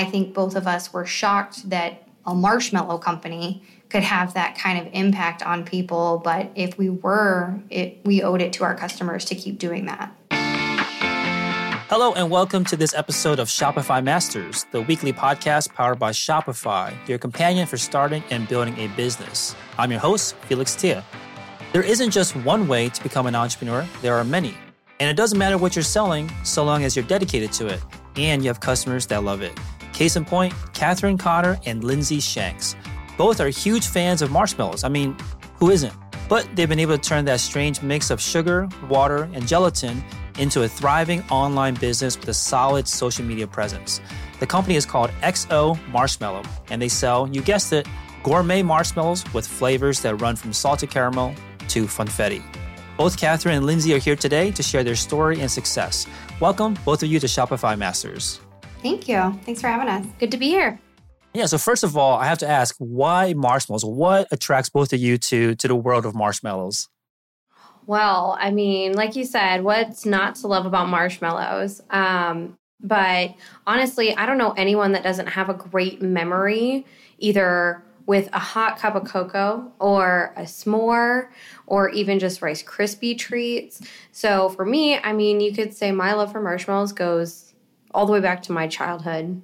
I think both of us were shocked that a marshmallow company could have that kind of impact on people. But if we were, it, we owed it to our customers to keep doing that. Hello, and welcome to this episode of Shopify Masters, the weekly podcast powered by Shopify, your companion for starting and building a business. I'm your host, Felix Thea. There isn't just one way to become an entrepreneur, there are many. And it doesn't matter what you're selling, so long as you're dedicated to it and you have customers that love it. Case in point, Catherine Connor and Lindsay Shanks. Both are huge fans of marshmallows. I mean, who isn't? But they've been able to turn that strange mix of sugar, water, and gelatin into a thriving online business with a solid social media presence. The company is called XO Marshmallow, and they sell, you guessed it, gourmet marshmallows with flavors that run from salted caramel to funfetti. Both Catherine and Lindsay are here today to share their story and success. Welcome, both of you, to Shopify Masters. Thank you. Thanks for having us. Good to be here. Yeah, so first of all, I have to ask why marshmallows? What attracts both of you to, to the world of marshmallows? Well, I mean, like you said, what's not to love about marshmallows? Um, but honestly, I don't know anyone that doesn't have a great memory either with a hot cup of cocoa or a s'more or even just Rice Krispie treats. So for me, I mean, you could say my love for marshmallows goes all the way back to my childhood.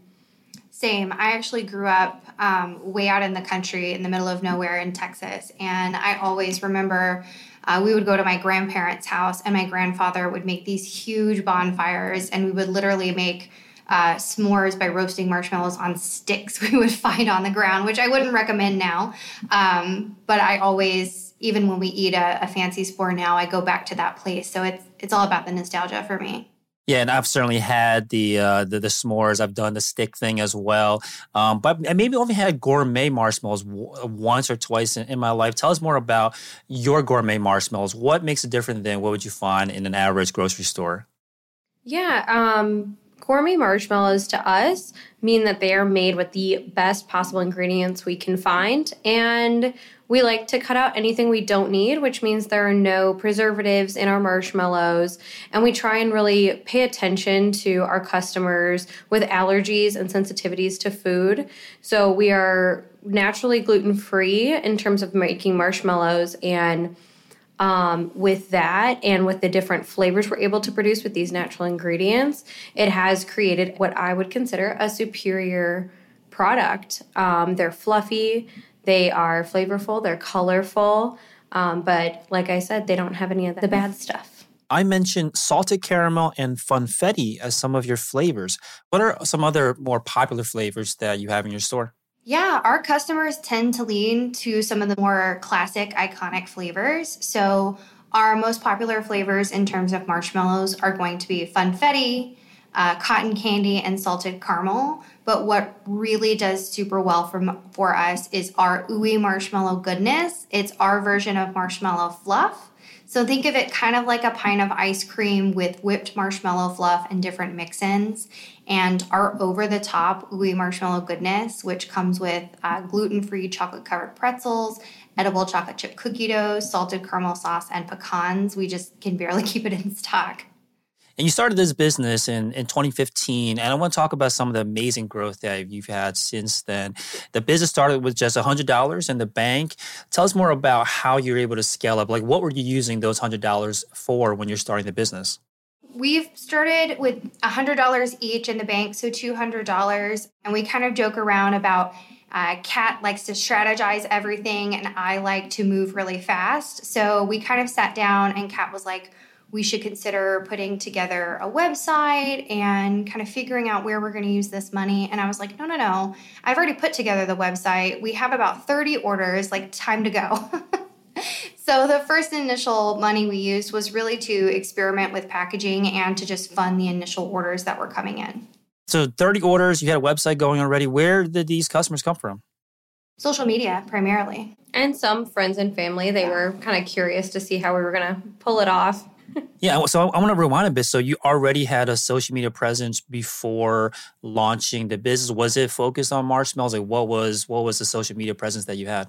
Same. I actually grew up um, way out in the country in the middle of nowhere in Texas. And I always remember uh, we would go to my grandparents' house, and my grandfather would make these huge bonfires, and we would literally make uh, s'mores by roasting marshmallows on sticks we would find on the ground, which I wouldn't recommend now. Um, but I always, even when we eat a, a fancy s'more now, I go back to that place. So it's it's all about the nostalgia for me. Yeah, and I've certainly had the uh, the, the s'mores. I've done the stick thing as well, um, but I maybe only had gourmet marshmallows w- once or twice in, in, my life. Tell us more about your gourmet marshmallows. What makes it different than what would you find in an average grocery store? Yeah, um, gourmet marshmallows to us mean that they are made with the best possible ingredients we can find, and we like to cut out anything we don't need, which means there are no preservatives in our marshmallows. And we try and really pay attention to our customers with allergies and sensitivities to food. So we are naturally gluten free in terms of making marshmallows. And um, with that and with the different flavors we're able to produce with these natural ingredients, it has created what I would consider a superior product. Um, they're fluffy, they are flavorful, they're colorful, um, but like I said, they don't have any of the bad stuff. I mentioned salted caramel and funfetti as some of your flavors. What are some other more popular flavors that you have in your store? Yeah, our customers tend to lean to some of the more classic, iconic flavors. So, our most popular flavors in terms of marshmallows are going to be funfetti, uh, cotton candy, and salted caramel. But what really does super well for, for us is our ooey marshmallow goodness. It's our version of marshmallow fluff. So think of it kind of like a pint of ice cream with whipped marshmallow fluff and different mix ins. And our over the top ooey marshmallow goodness, which comes with uh, gluten free chocolate covered pretzels, edible chocolate chip cookie dough, salted caramel sauce, and pecans. We just can barely keep it in stock. And you started this business in, in 2015. And I want to talk about some of the amazing growth that you've had since then. The business started with just $100 in the bank. Tell us more about how you're able to scale up. Like, what were you using those $100 for when you're starting the business? We've started with $100 each in the bank, so $200. And we kind of joke around about uh, Kat likes to strategize everything, and I like to move really fast. So we kind of sat down, and Kat was like, we should consider putting together a website and kind of figuring out where we're going to use this money. And I was like, no, no, no. I've already put together the website. We have about 30 orders, like, time to go. so the first initial money we used was really to experiment with packaging and to just fund the initial orders that were coming in. So 30 orders, you had a website going already. Where did these customers come from? Social media primarily. And some friends and family. They yeah. were kind of curious to see how we were going to pull it off yeah, so I want to rewind a bit. So you already had a social media presence before launching the business. Was it focused on marshmallows? Like what was what was the social media presence that you had?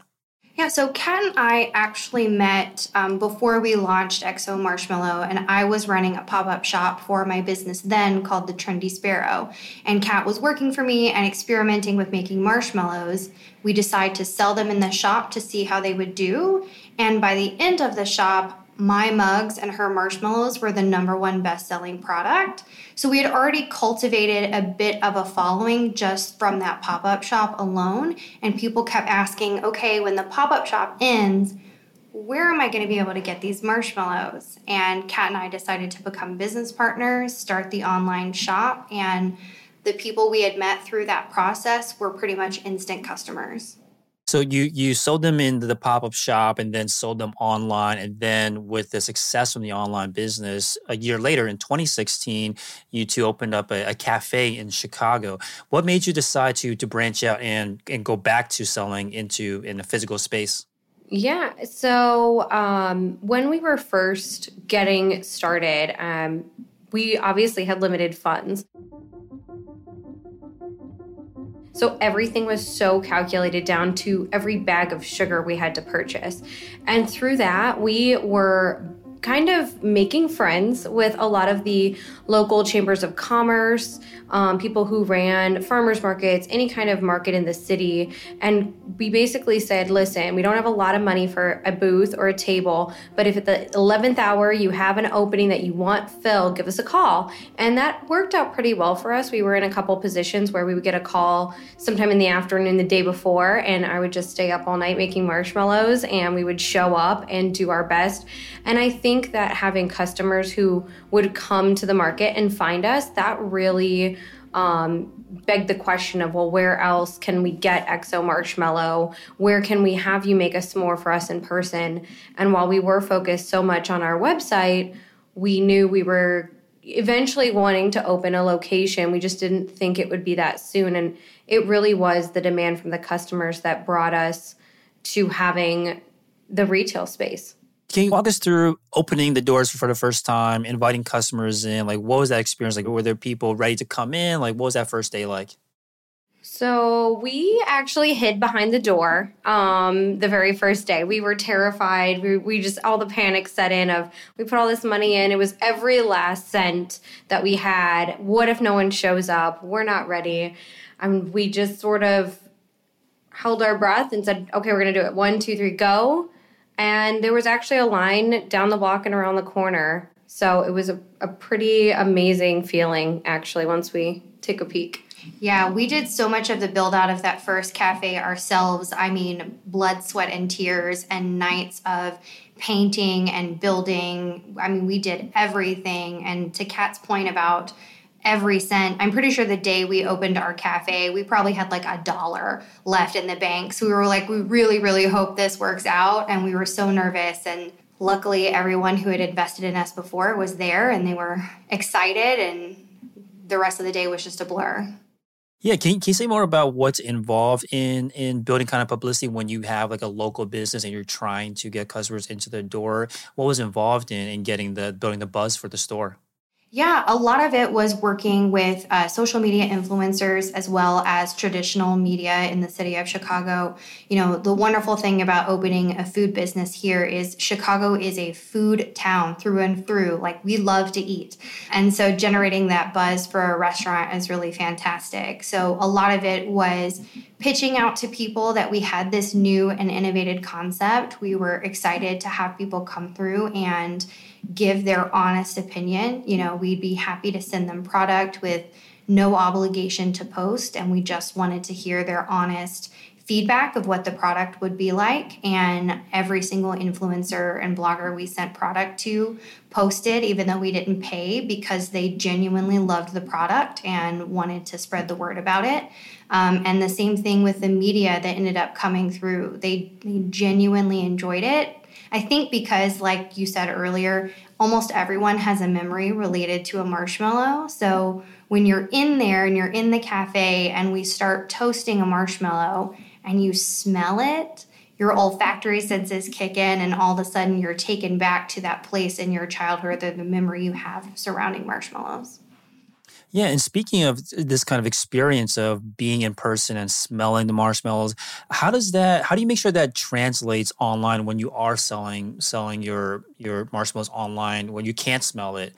Yeah, so Kat and I actually met um, before we launched XO Marshmallow, and I was running a pop up shop for my business then called the Trendy Sparrow. And Kat was working for me and experimenting with making marshmallows. We decided to sell them in the shop to see how they would do. And by the end of the shop, my mugs and her marshmallows were the number one best selling product. So we had already cultivated a bit of a following just from that pop up shop alone. And people kept asking, okay, when the pop up shop ends, where am I going to be able to get these marshmallows? And Kat and I decided to become business partners, start the online shop, and the people we had met through that process were pretty much instant customers. So you you sold them in the pop up shop and then sold them online, and then with the success from the online business, a year later in 2016, you two opened up a, a, cafe in Chicago. What made you decide to to branch out and and go back to selling into in a physical space? Yeah. So um, when we were first getting started, um, we obviously had limited funds. So everything was so calculated down to every bag of sugar we had to purchase. And through that, we were kind of making friends with a lot of the local chambers of commerce, um, people who ran farmers markets, any kind of market in the city. And we basically said, listen, we don't have a lot of money for a booth or a table, but if at the 11th hour you have an opening that you want filled, give us a call. And that worked out pretty well for us. We were in a couple positions where we would get a call sometime in the afternoon the day before, and I would just stay up all night making marshmallows, and we would show up and do our best. And I think that having customers who would come to the market and find us, that really um, begged the question of, well, where else can we get XO Marshmallow? Where can we have you make a s'more for us in person? And while we were focused so much on our website, we knew we were eventually wanting to open a location. We just didn't think it would be that soon. And it really was the demand from the customers that brought us to having the retail space. Can you walk us through opening the doors for the first time, inviting customers in? Like, what was that experience like? Were there people ready to come in? Like, what was that first day like? So we actually hid behind the door um, the very first day. We were terrified. We, we just all the panic set in of we put all this money in. It was every last cent that we had. What if no one shows up? We're not ready. And we just sort of held our breath and said, "Okay, we're gonna do it. One, two, three, go." And there was actually a line down the block and around the corner. So it was a, a pretty amazing feeling, actually, once we took a peek. Yeah, we did so much of the build out of that first cafe ourselves. I mean, blood, sweat, and tears, and nights of painting and building. I mean, we did everything. And to Kat's point about every cent. I'm pretty sure the day we opened our cafe, we probably had like a dollar left in the bank. So we were like, we really, really hope this works out. And we were so nervous. And luckily, everyone who had invested in us before was there and they were excited. And the rest of the day was just a blur. Yeah, can, can you say more about what's involved in in building kind of publicity when you have like a local business and you're trying to get customers into the door? What was involved in in getting the building the buzz for the store? Yeah, a lot of it was working with uh, social media influencers as well as traditional media in the city of Chicago. You know, the wonderful thing about opening a food business here is Chicago is a food town through and through. Like, we love to eat. And so, generating that buzz for a restaurant is really fantastic. So, a lot of it was pitching out to people that we had this new and innovative concept. We were excited to have people come through and give their honest opinion. You know, we'd be happy to send them product with no obligation to post, and we just wanted to hear their honest feedback of what the product would be like. And every single influencer and blogger we sent product to posted, even though we didn't pay, because they genuinely loved the product and wanted to spread the word about it. Um, and the same thing with the media that ended up coming through. They, they genuinely enjoyed it I think because, like you said earlier, almost everyone has a memory related to a marshmallow. So when you're in there and you're in the cafe and we start toasting a marshmallow and you smell it, your olfactory senses kick in, and all of a sudden you're taken back to that place in your childhood or the memory you have surrounding marshmallows. Yeah, and speaking of this kind of experience of being in person and smelling the marshmallows, how does that how do you make sure that translates online when you are selling selling your your marshmallows online when you can't smell it?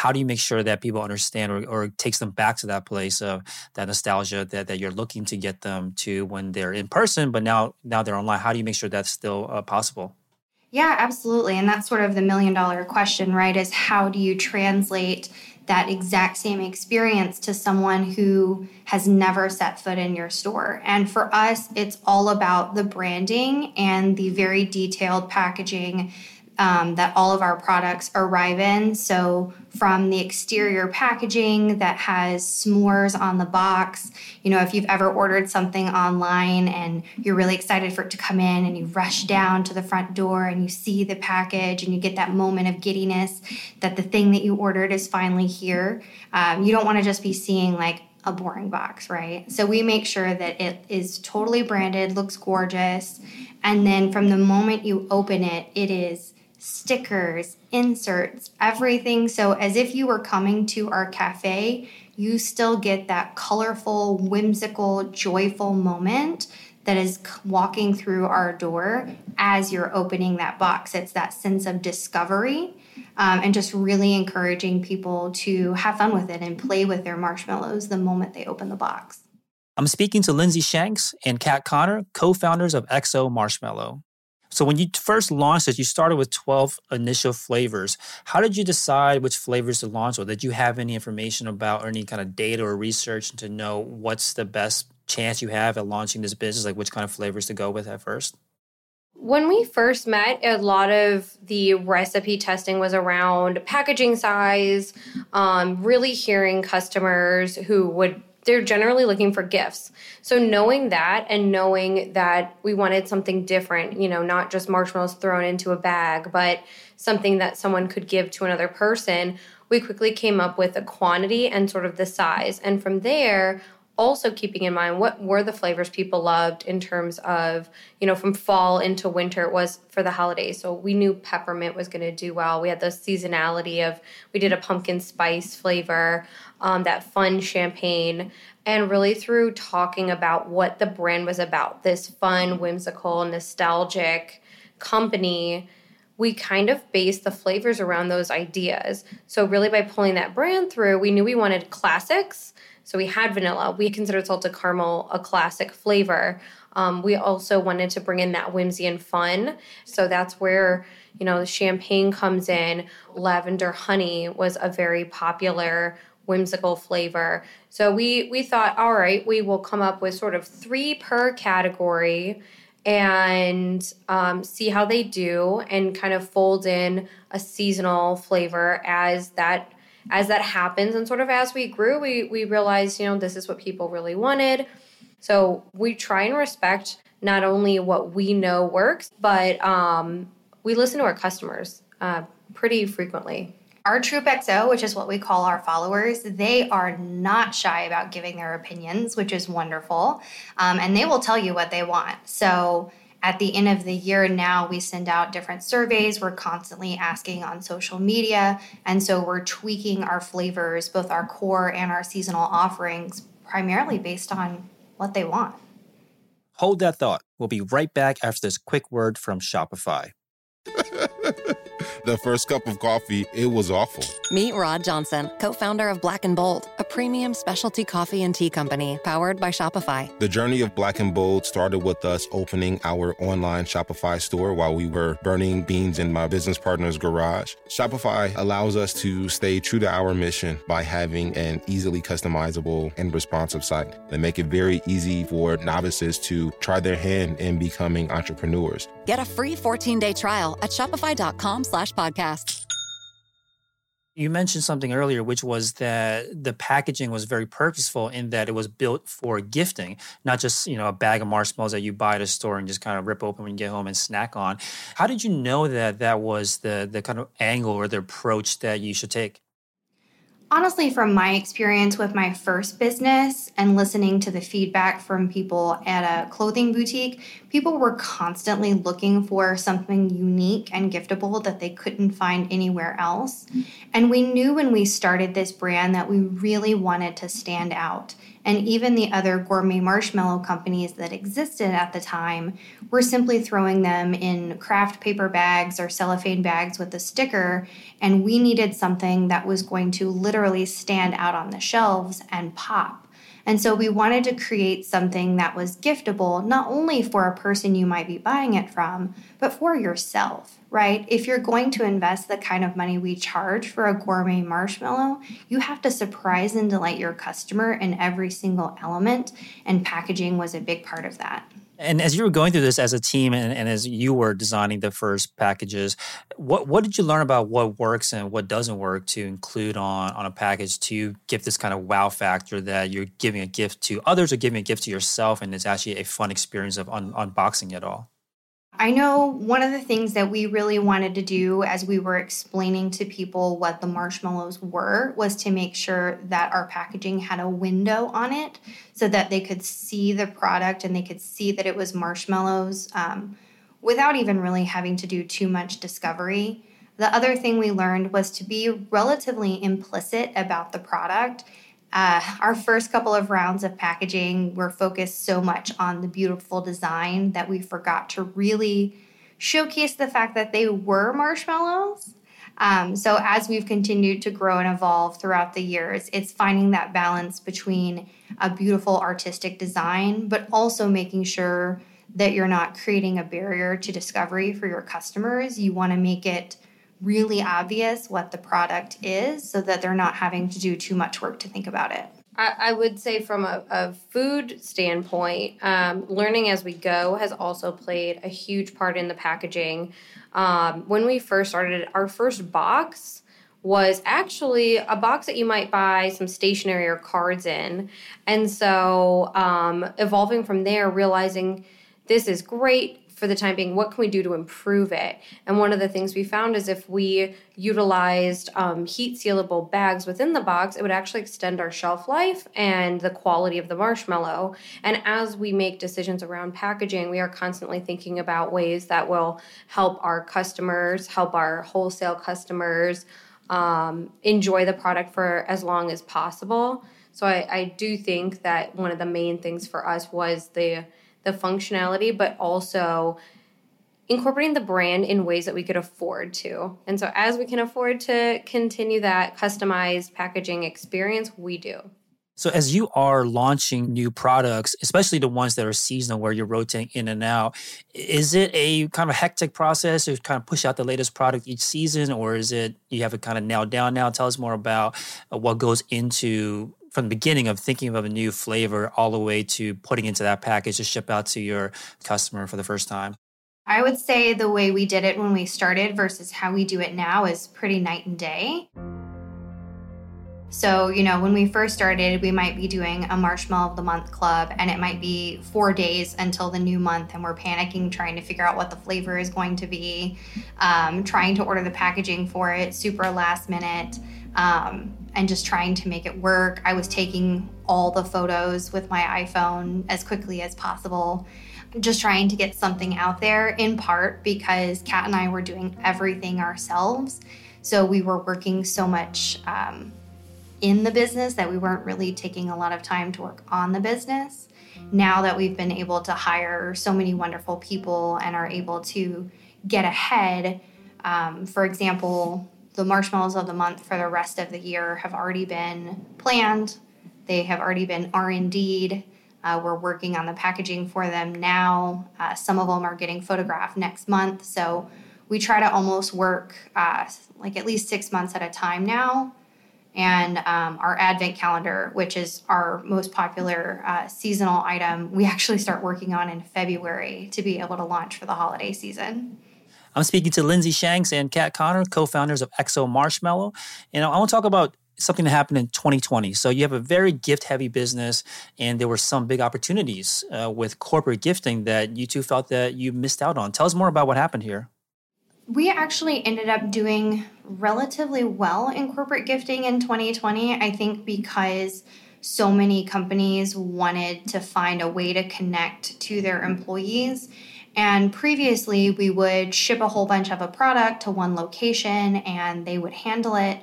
How do you make sure that people understand or, or takes them back to that place of that nostalgia that, that you're looking to get them to when they're in person, but now now they're online? How do you make sure that's still uh, possible? Yeah, absolutely. And that's sort of the million dollar question, right? Is how do you translate that exact same experience to someone who has never set foot in your store. And for us, it's all about the branding and the very detailed packaging um, that all of our products arrive in. So, from the exterior packaging that has s'mores on the box, you know, if you've ever ordered something online and you're really excited for it to come in and you rush down to the front door and you see the package and you get that moment of giddiness that the thing that you ordered is finally here, um, you don't want to just be seeing like a boring box, right? So we make sure that it is totally branded, looks gorgeous, and then from the moment you open it, it is stickers, inserts, everything. So, as if you were coming to our cafe, you still get that colorful, whimsical, joyful moment that is walking through our door as you're opening that box. It's that sense of discovery um, and just really encouraging people to have fun with it and play with their marshmallows the moment they open the box. I'm speaking to Lindsay Shanks and Kat Connor, co founders of XO Marshmallow. So when you first launched it, you started with 12 initial flavors. How did you decide which flavors to launch with? Did you have any information about or any kind of data or research to know what's the best chance you have at launching this business, like which kind of flavors to go with at first? When we first met, a lot of the recipe testing was around packaging size, um, really hearing customers who would they're generally looking for gifts. So knowing that and knowing that we wanted something different, you know, not just marshmallows thrown into a bag, but something that someone could give to another person, we quickly came up with a quantity and sort of the size. And from there, also keeping in mind what were the flavors people loved in terms of you know from fall into winter it was for the holidays so we knew peppermint was going to do well we had the seasonality of we did a pumpkin spice flavor um, that fun champagne and really through talking about what the brand was about this fun whimsical nostalgic company we kind of based the flavors around those ideas so really by pulling that brand through we knew we wanted classics so we had vanilla. We considered salted caramel a classic flavor. Um, we also wanted to bring in that whimsy and fun. So that's where, you know, the champagne comes in. Lavender honey was a very popular whimsical flavor. So we we thought, all right, we will come up with sort of three per category and um, see how they do and kind of fold in a seasonal flavor as that as that happens and sort of as we grew, we we realized, you know, this is what people really wanted. So we try and respect not only what we know works, but um, we listen to our customers uh, pretty frequently. Our Troop XO, which is what we call our followers, they are not shy about giving their opinions, which is wonderful. Um, and they will tell you what they want. So at the end of the year now we send out different surveys. We're constantly asking on social media. And so we're tweaking our flavors both our core and our seasonal offerings primarily based on what they want. Hold that thought. We'll be right back after this quick word from shopify the first cup of coffee, it was awful. Meet Rod Johnson, co founder of Black and Bold, a premium specialty coffee and tea company powered by Shopify. The journey of Black and Bold started with us opening our online Shopify store while we were burning beans in my business partner's garage. Shopify allows us to stay true to our mission by having an easily customizable and responsive site that make it very easy for novices to try their hand in becoming entrepreneurs. Get a free 14-day trial at shopify.com slash podcast. You mentioned something earlier, which was that the packaging was very purposeful in that it was built for gifting, not just you know a bag of marshmallows that you buy at a store and just kind of rip open when you get home and snack on. How did you know that that was the the kind of angle or the approach that you should take? Honestly, from my experience with my first business and listening to the feedback from people at a clothing boutique, people were constantly looking for something unique and giftable that they couldn't find anywhere else. Mm-hmm. And we knew when we started this brand that we really wanted to stand out and even the other gourmet marshmallow companies that existed at the time were simply throwing them in craft paper bags or cellophane bags with a sticker. And we needed something that was going to literally stand out on the shelves and pop. And so we wanted to create something that was giftable, not only for a person you might be buying it from, but for yourself, right? If you're going to invest the kind of money we charge for a gourmet marshmallow, you have to surprise and delight your customer in every single element, and packaging was a big part of that. And as you were going through this as a team and, and, as you were designing the first packages, what what did you learn about what works and what doesn't work to include on, on a package to give this kind of wow factor that you're giving a gift to others or giving a gift to yourself and it's actually a fun experience of un, unboxing it all? I know one of the things that we really wanted to do as we were explaining to people what the marshmallows were was to make sure that our packaging had a window on it so that they could see the product and they could see that it was marshmallows um, without even really having to do too much discovery. The other thing we learned was to be relatively implicit about the product uh, our first couple of rounds of packaging were focused so much on the beautiful design that we forgot to really showcase the fact that they were marshmallows. Um, so, as we've continued to grow and evolve throughout the years, it's finding that balance between a beautiful artistic design, but also making sure that you're not creating a barrier to discovery for your customers. You want to make it really obvious what the product is so that they're not having to do too much work to think about it. I, I would say, from a, a food standpoint, um, learning as we go has also played a huge part in the packaging. Um, when we first started, our first box was actually a box that you might buy some stationery or cards in. And so, um, evolving from there, realizing this is great for the time being, what can we do to improve it? And one of the things we found is if we utilized um, heat sealable bags within the box, it would actually extend our shelf life and the quality of the marshmallow. And as we make decisions around packaging, we are constantly thinking about ways that will help our customers, help our wholesale customers um, enjoy the product for as long as possible. So I, I do think that one of the main things for us was the the functionality, but also incorporating the brand in ways that we could afford to. And so, as we can afford to continue that customized packaging experience, we do. So, as you are launching new products, especially the ones that are seasonal where you're rotating in and out, is it a kind of hectic process to kind of push out the latest product each season, or is it you have it kind of nailed down now? Tell us more about uh, what goes into from the beginning of thinking of a new flavor all the way to putting into that package to ship out to your customer for the first time? I would say the way we did it when we started versus how we do it now is pretty night and day. So, you know, when we first started, we might be doing a marshmallow of the month club, and it might be four days until the new month, and we're panicking trying to figure out what the flavor is going to be, um, trying to order the packaging for it super last minute um, and just trying to make it work. I was taking all the photos with my iPhone as quickly as possible, just trying to get something out there, in part because Kat and I were doing everything ourselves. So we were working so much um, in the business that we weren't really taking a lot of time to work on the business. Now that we've been able to hire so many wonderful people and are able to get ahead, um, for example, the marshmallows of the month for the rest of the year have already been planned. They have already been R&D'd. Uh, we're working on the packaging for them now. Uh, some of them are getting photographed next month. So we try to almost work uh, like at least six months at a time now. And um, our advent calendar, which is our most popular uh, seasonal item, we actually start working on in February to be able to launch for the holiday season. I'm speaking to Lindsay Shanks and Kat Connor, co-founders of XO Marshmallow. And I want to talk about something that happened in 2020. So you have a very gift-heavy business, and there were some big opportunities uh, with corporate gifting that you two felt that you missed out on. Tell us more about what happened here. We actually ended up doing relatively well in corporate gifting in 2020. I think because so many companies wanted to find a way to connect to their employees. And previously, we would ship a whole bunch of a product to one location and they would handle it.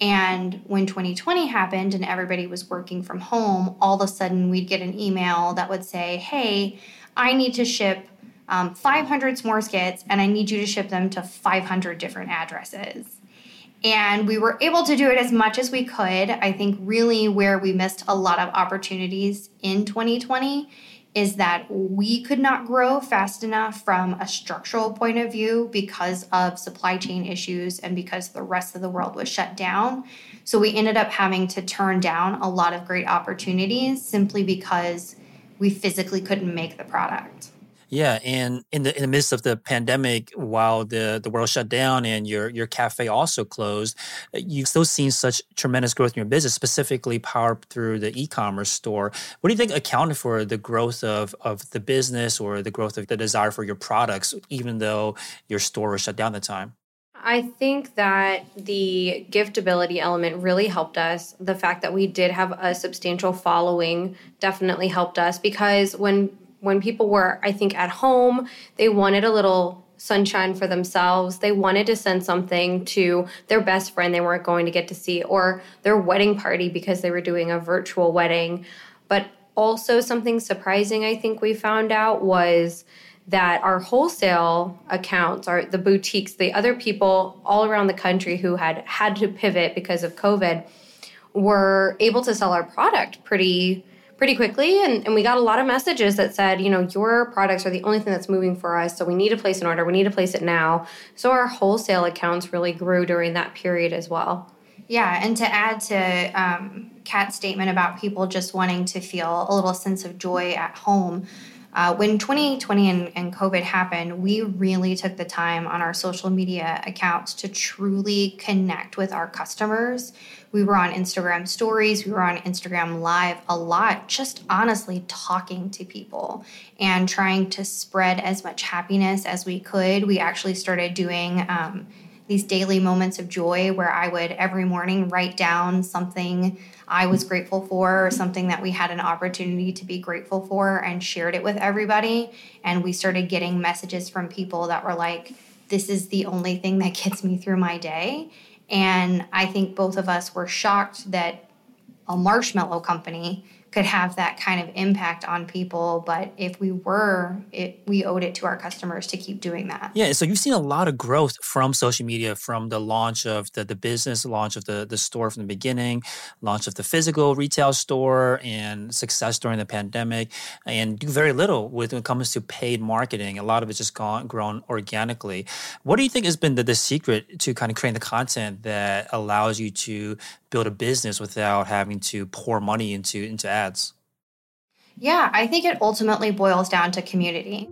And when 2020 happened and everybody was working from home, all of a sudden we'd get an email that would say, Hey, I need to ship um, 500 s'more skits and I need you to ship them to 500 different addresses. And we were able to do it as much as we could. I think really where we missed a lot of opportunities in 2020 is that we could not grow fast enough from a structural point of view because of supply chain issues and because the rest of the world was shut down. So we ended up having to turn down a lot of great opportunities simply because we physically couldn't make the product. Yeah, and in the in the midst of the pandemic, while the the world shut down and your your cafe also closed, uh, you've still seen such tremendous growth in your business, specifically powered through the e-commerce store. What do you think accounted for the growth of of the business or the growth of the desire for your products, even though your store was shut down at the time? I think that the giftability element really helped us. The fact that we did have a substantial following definitely helped us because when when people were, I think, at home, they wanted a little sunshine for themselves. They wanted to send something to their best friend they weren't going to get to see, or their wedding party because they were doing a virtual wedding. But also, something surprising I think we found out was that our wholesale accounts, our the boutiques, the other people all around the country who had had to pivot because of COVID, were able to sell our product pretty pretty quickly and, and we got a lot of messages that said you know your products are the only thing that's moving for us so we need to place an order we need to place it now. So our wholesale accounts really grew during that period as well. Yeah and to add to um, kat's statement about people just wanting to feel a little sense of joy at home uh, when 2020 and, and, COVID happened, we really took the time on our social media accounts to truly connect with our customers. We were on Instagram stories, we were on Instagram live a lot, just honestly talking to people and trying to spread as much happiness as we could. We actually started doing um, these daily moments of joy where I would every morning write down something I was grateful for or something that we had an opportunity to be grateful for and shared it with everybody. And we started getting messages from people that were like, this is the only thing that gets me through my day. And I think both of us were shocked that a marshmallow company could have that kind of impact on people. But if we were, it, we owed it to our customers to keep doing that. Yeah. So you've seen a lot of growth from social media, from the launch of the, the business, launch of the, the store from the beginning, launch of the physical retail store, and success during the pandemic, and do very little with when it comes to paid marketing. A lot of it's just gone grown organically. What do you think has been the, the secret to kind of creating the content that allows you to build a business without having to pour money into into ads? Yeah, I think it ultimately boils down to community.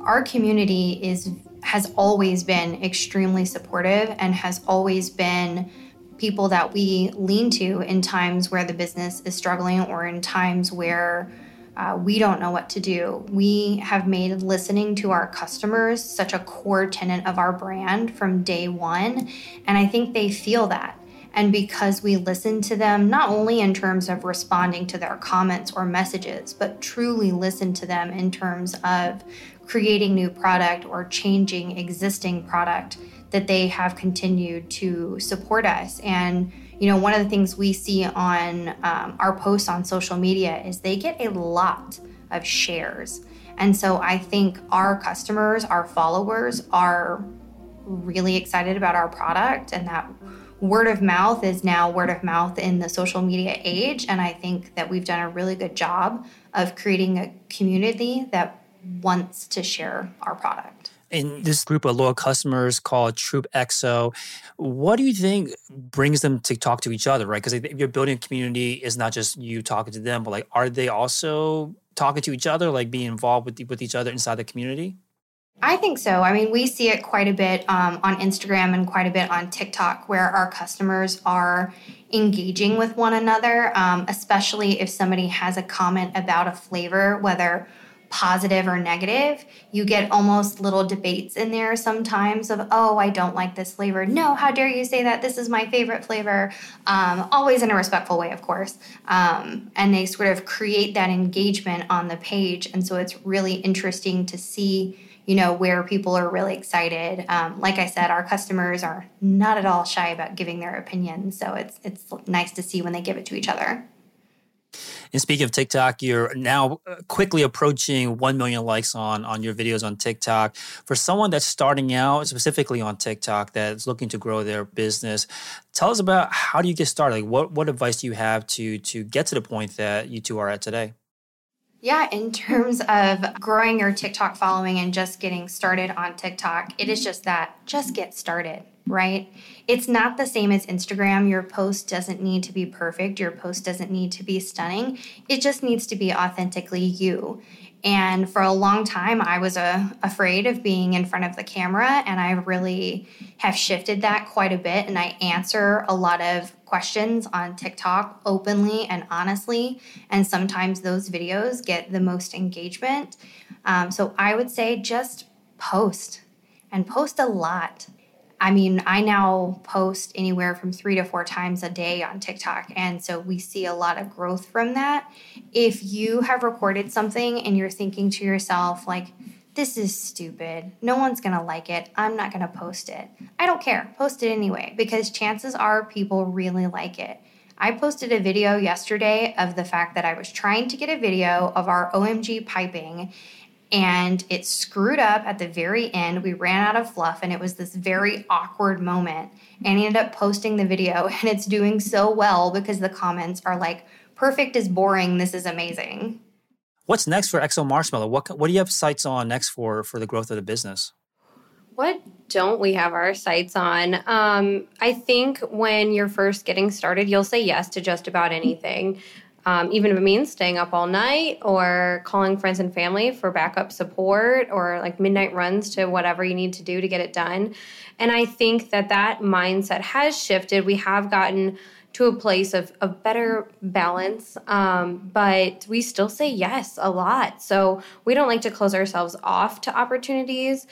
Our community is has always been extremely supportive and has always been people that we lean to in times where the business is struggling or in times where uh, we don't know what to do. We have made listening to our customers such a core tenet of our brand from day one. And I think they feel that. And because we listen to them, not only in terms of responding to their comments or messages, but truly listen to them in terms of creating new product or changing existing product, that they have continued to support us. And you know, one of the things we see on um, our posts on social media is they get a lot of shares. And so I think our customers, our followers are really excited about our product and that word of mouth is now word of mouth in the social media age. And I think that we've done a really good job of creating a community that wants to share our product in this group of loyal customers called Troop XO. What do you think brings them to talk to each other, right? Because if you're building a community, it's not just you talking to them, but like, are they also talking to each other, like being involved with with each other inside the community? I think so. I mean, we see it quite a bit um, on Instagram and quite a bit on TikTok, where our customers are engaging with one another, um, especially if somebody has a comment about a flavor, whether positive or negative. You get almost little debates in there sometimes of, oh, I don't like this flavor. No, how dare you say that? This is my favorite flavor. Um, always in a respectful way, of course. Um, and they sort of create that engagement on the page. And so it's really interesting to see you know where people are really excited um, like i said our customers are not at all shy about giving their opinions so it's it's nice to see when they give it to each other and speaking of TikTok, you're now uh, quickly approaching 1 million likes on, on your videos on TikTok. For someone that's starting out specifically on TikTok that's looking to grow their business, tell us about how do you get started? Like what, what advice do you have to, to get to the point that you two are at today? Yeah, in terms of growing your TikTok following and just getting started on TikTok, it is just that just get started right? It's not the same as Instagram. Your post doesn't need to be perfect, your post doesn't need to be stunning. It just needs to be authentically you. And for a long time, I was uh, afraid of being in front of the camera, and I really have shifted that quite a bit. And I answer a lot of questions on TikTok openly and honestly. And sometimes those videos get the most engagement. Um, so I would say just post and post a lot. I mean, I now post anywhere from three to four times a day on TikTok. And so we see a lot of growth from that. If you have recorded something and you're thinking to yourself, like, this is stupid. No one's going to like it. I'm not going to post it. I don't care. Post it anyway because chances are people really like it. I posted a video yesterday of the fact that I was trying to get a video of our OMG piping and it screwed up at the very end. We ran out of fluff, and it was this very awkward moment. And he ended up posting the video, and it's doing so well because the comments are like, perfect is boring. This is amazing. What's next for XO Marshmallow? What, what do you have sights on next for, for the growth of the business? What don't we have our sights on? Um, I think when you're first getting started, you'll say yes to just about anything um, even if it means staying up all night or calling friends and family for backup support or like midnight runs to whatever you need to do to get it done. And I think that that mindset has shifted. We have gotten to a place of, of better balance, um, but we still say yes a lot. So we don't like to close ourselves off to opportunities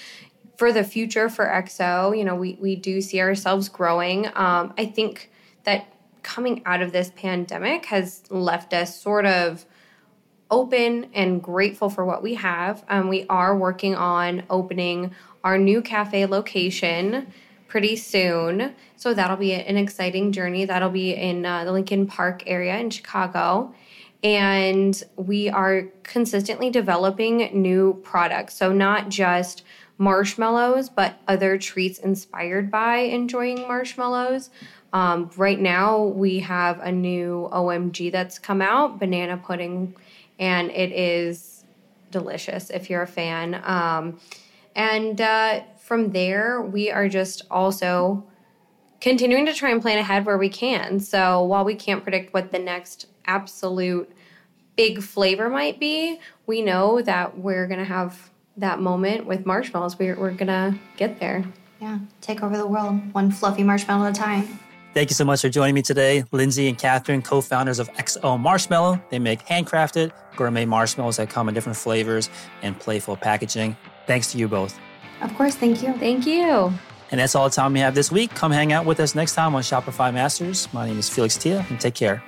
for the future for XO. You know, we, we do see ourselves growing. Um, I think that coming out of this pandemic has left us sort of open and grateful for what we have. Um, we are working on opening our new cafe location pretty soon. So that'll be an exciting journey. That'll be in uh, the Lincoln Park area in Chicago. And we are consistently developing new products. So, not just marshmallows, but other treats inspired by enjoying marshmallows. Um, right now, we have a new OMG that's come out, banana pudding, and it is delicious if you're a fan. Um, and uh, from there, we are just also continuing to try and plan ahead where we can. So while we can't predict what the next absolute big flavor might be, we know that we're going to have that moment with marshmallows. We're, we're going to get there. Yeah, take over the world one fluffy marshmallow at a time. Thank you so much for joining me today. Lindsay and Catherine, co founders of XO Marshmallow. They make handcrafted gourmet marshmallows that come in different flavors and playful packaging. Thanks to you both. Of course, thank you. Thank you. And that's all the time we have this week. Come hang out with us next time on Shopify Masters. My name is Felix Thea, and take care.